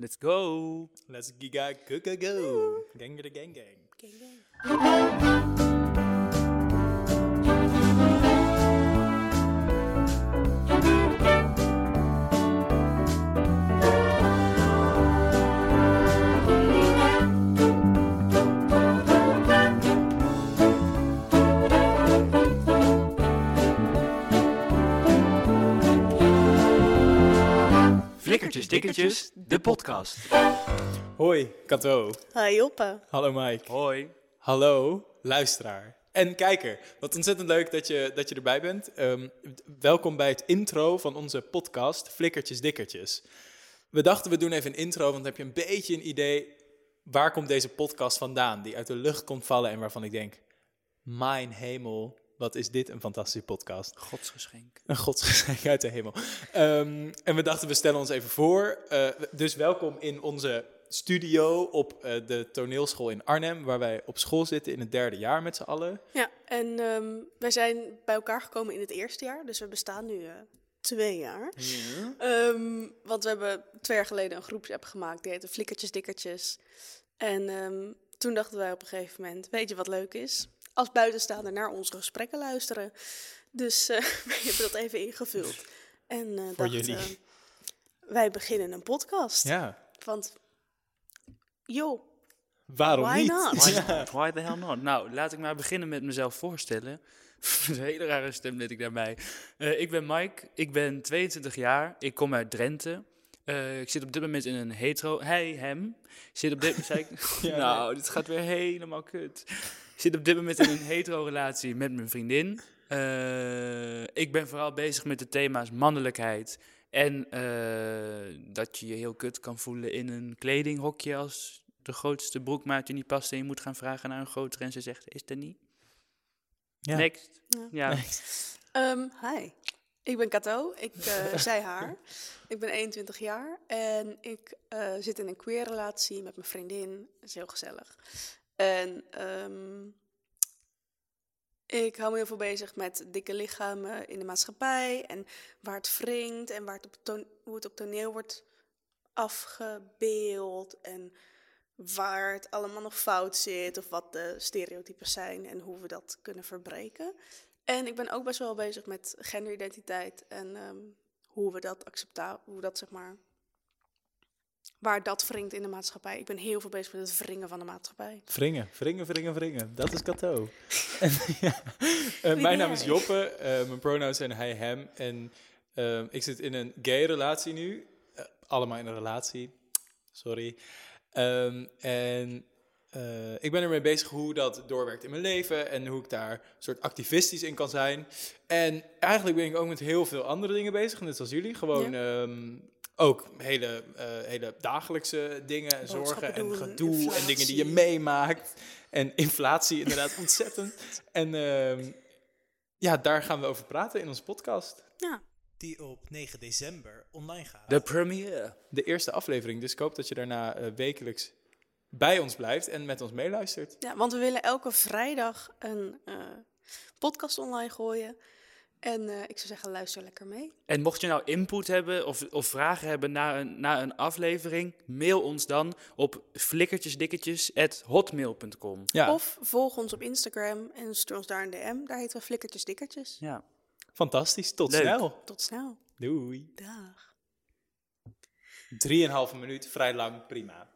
Let's go. Let's giga go go go. Gang de gang gang. Gang, gang. Flikkertjes, dikkertjes, de podcast. Hoi, Kato. Hi Joppe. Hallo Mike. Hoi. Hallo, luisteraar. En kijker, wat ontzettend leuk dat je, dat je erbij bent. Ehm, welkom bij het intro van onze podcast Flikkertjes Dikkertjes. We dachten we doen even een intro, want dan heb je een beetje een idee... waar komt deze podcast vandaan, die uit de lucht komt vallen... en waarvan ik denk, mijn hemel, wat is dit een fantastische podcast. Godsgeschenk. Een godsgeschenk uit de hemel. Ehm, en we dachten, we stellen ons even voor. Eh, dus welkom in onze studio op eh, de toneelschool in Arnhem... waar wij op school zitten in het derde jaar met z'n allen. Ja, en ehm, wij zijn bij elkaar gekomen in het eerste jaar, dus we bestaan nu eh, twee jaar. Ehm, want we hebben twee jaar geleden een groepsapp gemaakt, die heette Flikkertjes Dikkertjes. En ehm, toen dachten wij op een gegeven moment, weet je wat leuk is? Als buitenstaander naar onze gesprekken luisteren. Dus eh we hebben dat even ingevuld. En eh Voor jullie. wij beginnen een podcast. Ja, Want, joh, waarom Why niet? not? Why, Ja. not? Why the hell not? Nou, laat ik maar beginnen met mezelf voorstellen. een hele rare stem dit ik daarbij. Eh, ik ben Mike, ik ben 22 jaar, ik kom uit Drenthe. Eh, ik zit op dit moment in een hetero... Hij, hem. Ik zit op dit Ja, Nou, dit gaat weer helemaal kut. Ik zit op dit moment in een hetero-relatie met mijn vriendin. Eh, ik ben vooral bezig met de thema's mannelijkheid. En eh, dat je je heel kut kan voelen in een kledinghokje als de grootste broekmaat je niet past en je moet gaan vragen naar een grotere en ze zegt, is dat niet? Ja. Next. Ja. Ja. Ehm, hi, ik ben Kato, ik eh zij haar. Ik ben 21 jaar en ik eh, zit in een queer relatie met mijn vriendin. Dat is heel gezellig. En ehm, ik hou me heel veel bezig met dikke lichamen in de maatschappij en waar het wringt en waar het op hoe het op toneel wordt afgebeeld en waar het allemaal nog fout zit of wat de stereotypes zijn en hoe we dat kunnen verbreken. En ik ben ook best wel bezig met genderidentiteit en ehm, hoe we dat accepteren, hoe dat zeg maar, waar dat wringt in de maatschappij. Ik ben heel veel bezig met het wringen van de maatschappij. Wringen, wringen, wringen, wringen. Dat is Kato. En, ja. Eh, mijn naam is? Joppe, eh, mijn pronouns zijn hij, hem. En eh, ik zit in een gay relatie nu. Allemaal in een relatie, sorry. Ehm, en eh, ik ben ermee bezig hoe dat doorwerkt in mijn leven en hoe ik daar een soort activistisch in kan zijn. En eigenlijk ben ik ook met heel veel andere dingen bezig, net zoals jullie. Gewoon ehm, ook hele, eh, hele dagelijkse dingen, en zorgen en gedoe en dingen die je meemaakt. En inflatie inderdaad ontzettend. En ehm, ja, daar gaan we over praten in onze podcast. Ja, die op 9 december online gaat. De premiere. De eerste aflevering, dus ik hoop dat je daarna eh, wekelijks bij ons blijft en met ons meeluistert. ja want we willen elke vrijdag een eh, podcast online gooien. En eh, ik zou zeggen, luister lekker mee. En mocht je nou input hebben of, of vragen hebben naar een, naar een aflevering, mail ons dan op flikkertjesdikkertjes.hotmail.com. Ja, Of volg ons op Instagram en stuur ons daar een DM. Daar heten we Flikkertjes Dikkertjes. Ja. fantastisch. Tot Leuk. snel. Tot snel. Doei. Dag. Drieënhalve minuut, vrij lang, prima.